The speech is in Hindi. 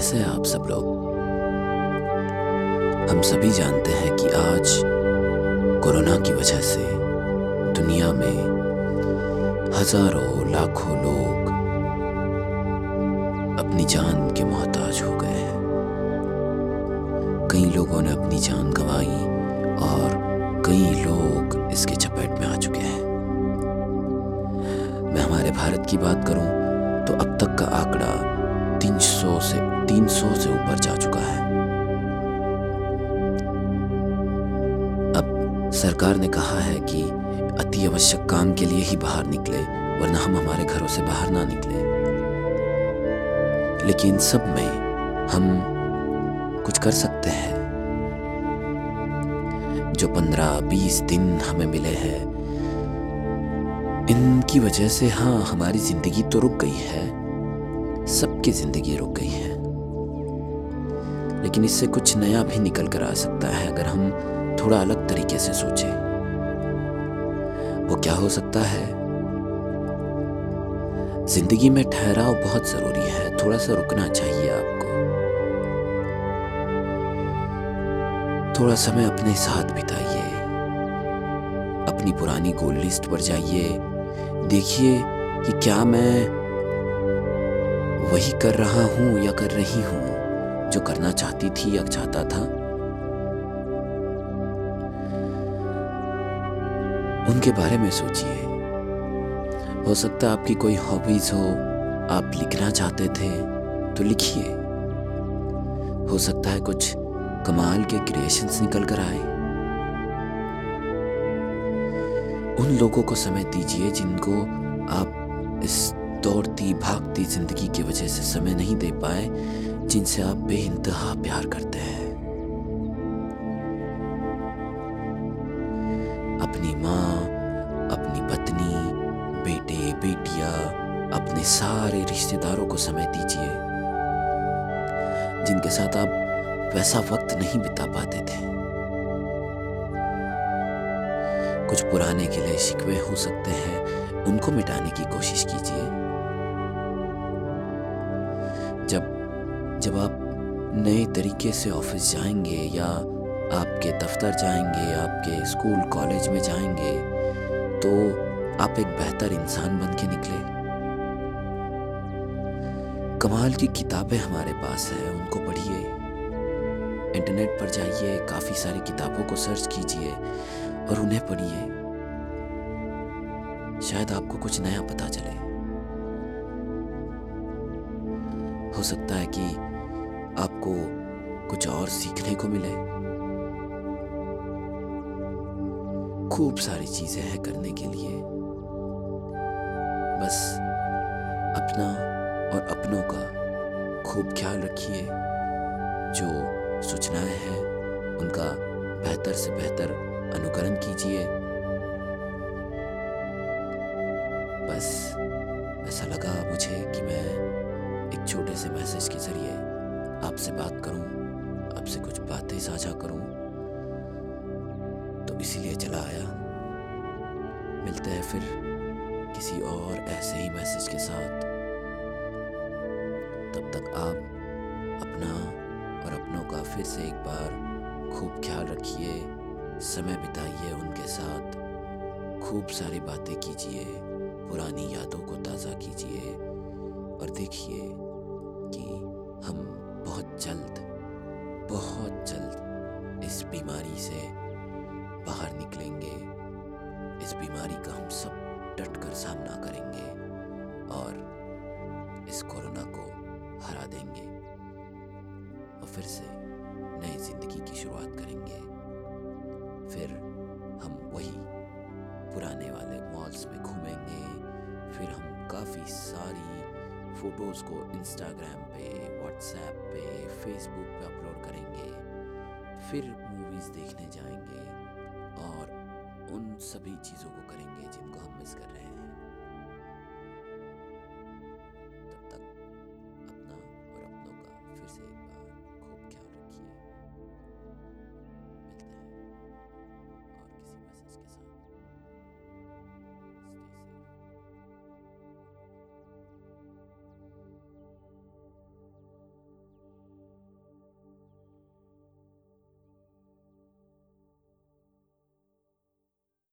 कैसे हैं आप सब लोग। हम सभी जानते हैं कि आज कोरोना की वजह से दुनिया में हज़ारों, लाखों लोग अपनी जान के मोहताज हो गए हैं। कई लोगों ने अपनी जान गंवाई और कई लोग इसके चपेट में आ चुके हैं। मैं हमारे भारत की बात करूँ तो अब तक का आंकड़ा 300 से 300 से ऊपर जा चुका है। अब सरकार ने कहा है कि अति आवश्यक काम के लिए ही बाहर निकले, वरना हम हमारे घरों से बाहर ना निकले। लेकिन सब में हम कुछ कर सकते हैं। जो पंद्रह बीस दिन हमें मिले हैं, इनकी वजह से हाँ हमारी ज़िंदगी तो रुक गई है। सबकी ज़िंदगी रुक गई है। लेकिन इससे कुछ नया भी निकल कर आ सकता है अगर हम थोड़ा अलग तरीके से सोचें। वो क्या हो सकता है? ज़िंदगी में ठहराव बहुत ज़रूरी है। थोड़ा सा रुकना चाहिए आपको। थोड़ा समय अपने साथ बिताइए। अपनी पुरानी गोल लिस्ट पर जाइए। देखिए कि क्या मैं वही कर रहा हूँ या कर रही हूँ, जो करना चाहती थी या चाहता था। उनके बारे में सोचिए। हो सकता है आपकी कोई हॉबीज हो, आप लिखना चाहते थे तो लिखिए। हो सकता है कुछ कमाल के क्रिएशंस निकल कर आए। उन लोगों को समय दीजिए जिनको आप इस दौड़ती, भागती ज़िंदगी की वजह से समय नहीं दे पाए, जिनसे आप बेइंतहा प्यार करते हैं। अपनी माँ, अपनी पत्नी, बेटे, बेटिया, अपने सारे रिश्तेदारों को समय दीजिए, जिनके साथ आप वैसा वक्त नहीं बिता पाते थे। कुछ पुराने गिले शिकवे हो सकते हैं, उनको मिटाने की कोशिश कीजिए। जब आप नए तरीके से ऑफ़िस जाएँगे या आपके दफ्तर जाएँगे, आपके स्कूल, कॉलेज में जाएँगे तो आप एक बेहतर इंसान बन के निकले। कमाल की किताबें हमारे पास है, उनको पढ़िए। इंटरनेट पर जाइए, काफ़ी सारी किताबों को सर्च कीजिए और उन्हें पढ़िए। शायद आपको कुछ नया पता चले। हो सकता है कि आपको कुछ और सीखने को मिले। खूब सारी चीज़ें हैं करने के लिए। बस अपना और अपनों का खूब ख्याल रखिए। जो सूचनाएँ हैं, उनका बेहतर से बेहतर अनुकरण कीजिए। आपसे बात करूँ, आपसे कुछ बातें साझा करूँ तो इसीलिए चला आया। मिलते हैं फिर किसी और ऐसे ही मैसेज के साथ। तब तक आप अपना और अपनों का फिर से एक बार खूब ख्याल रखिए, समय बिताइए उनके साथ, खूब सारी बातें कीजिए, पुरानी यादों को ताज़ा कीजिए और देखिए से बाहर निकलेंगे। इस बीमारी का हम सब डट कर सामना करेंगे और इस कोरोना को हरा देंगे और फिर से नई ज़िंदगी की शुरुआत करेंगे। फिर हम वही पुराने वाले मॉल्स में घूमेंगे। फिर हम काफ़ी सारी फ़ोटोज़ को इंस्टाग्राम पे व्हाट्सएप पे फेसबुक पे अपलोड करेंगे। फिर मूवीज़ देखने जाएँगे और उन सभी चीज़ों को करेंगे जिनको हम मिस कर रहे हैं।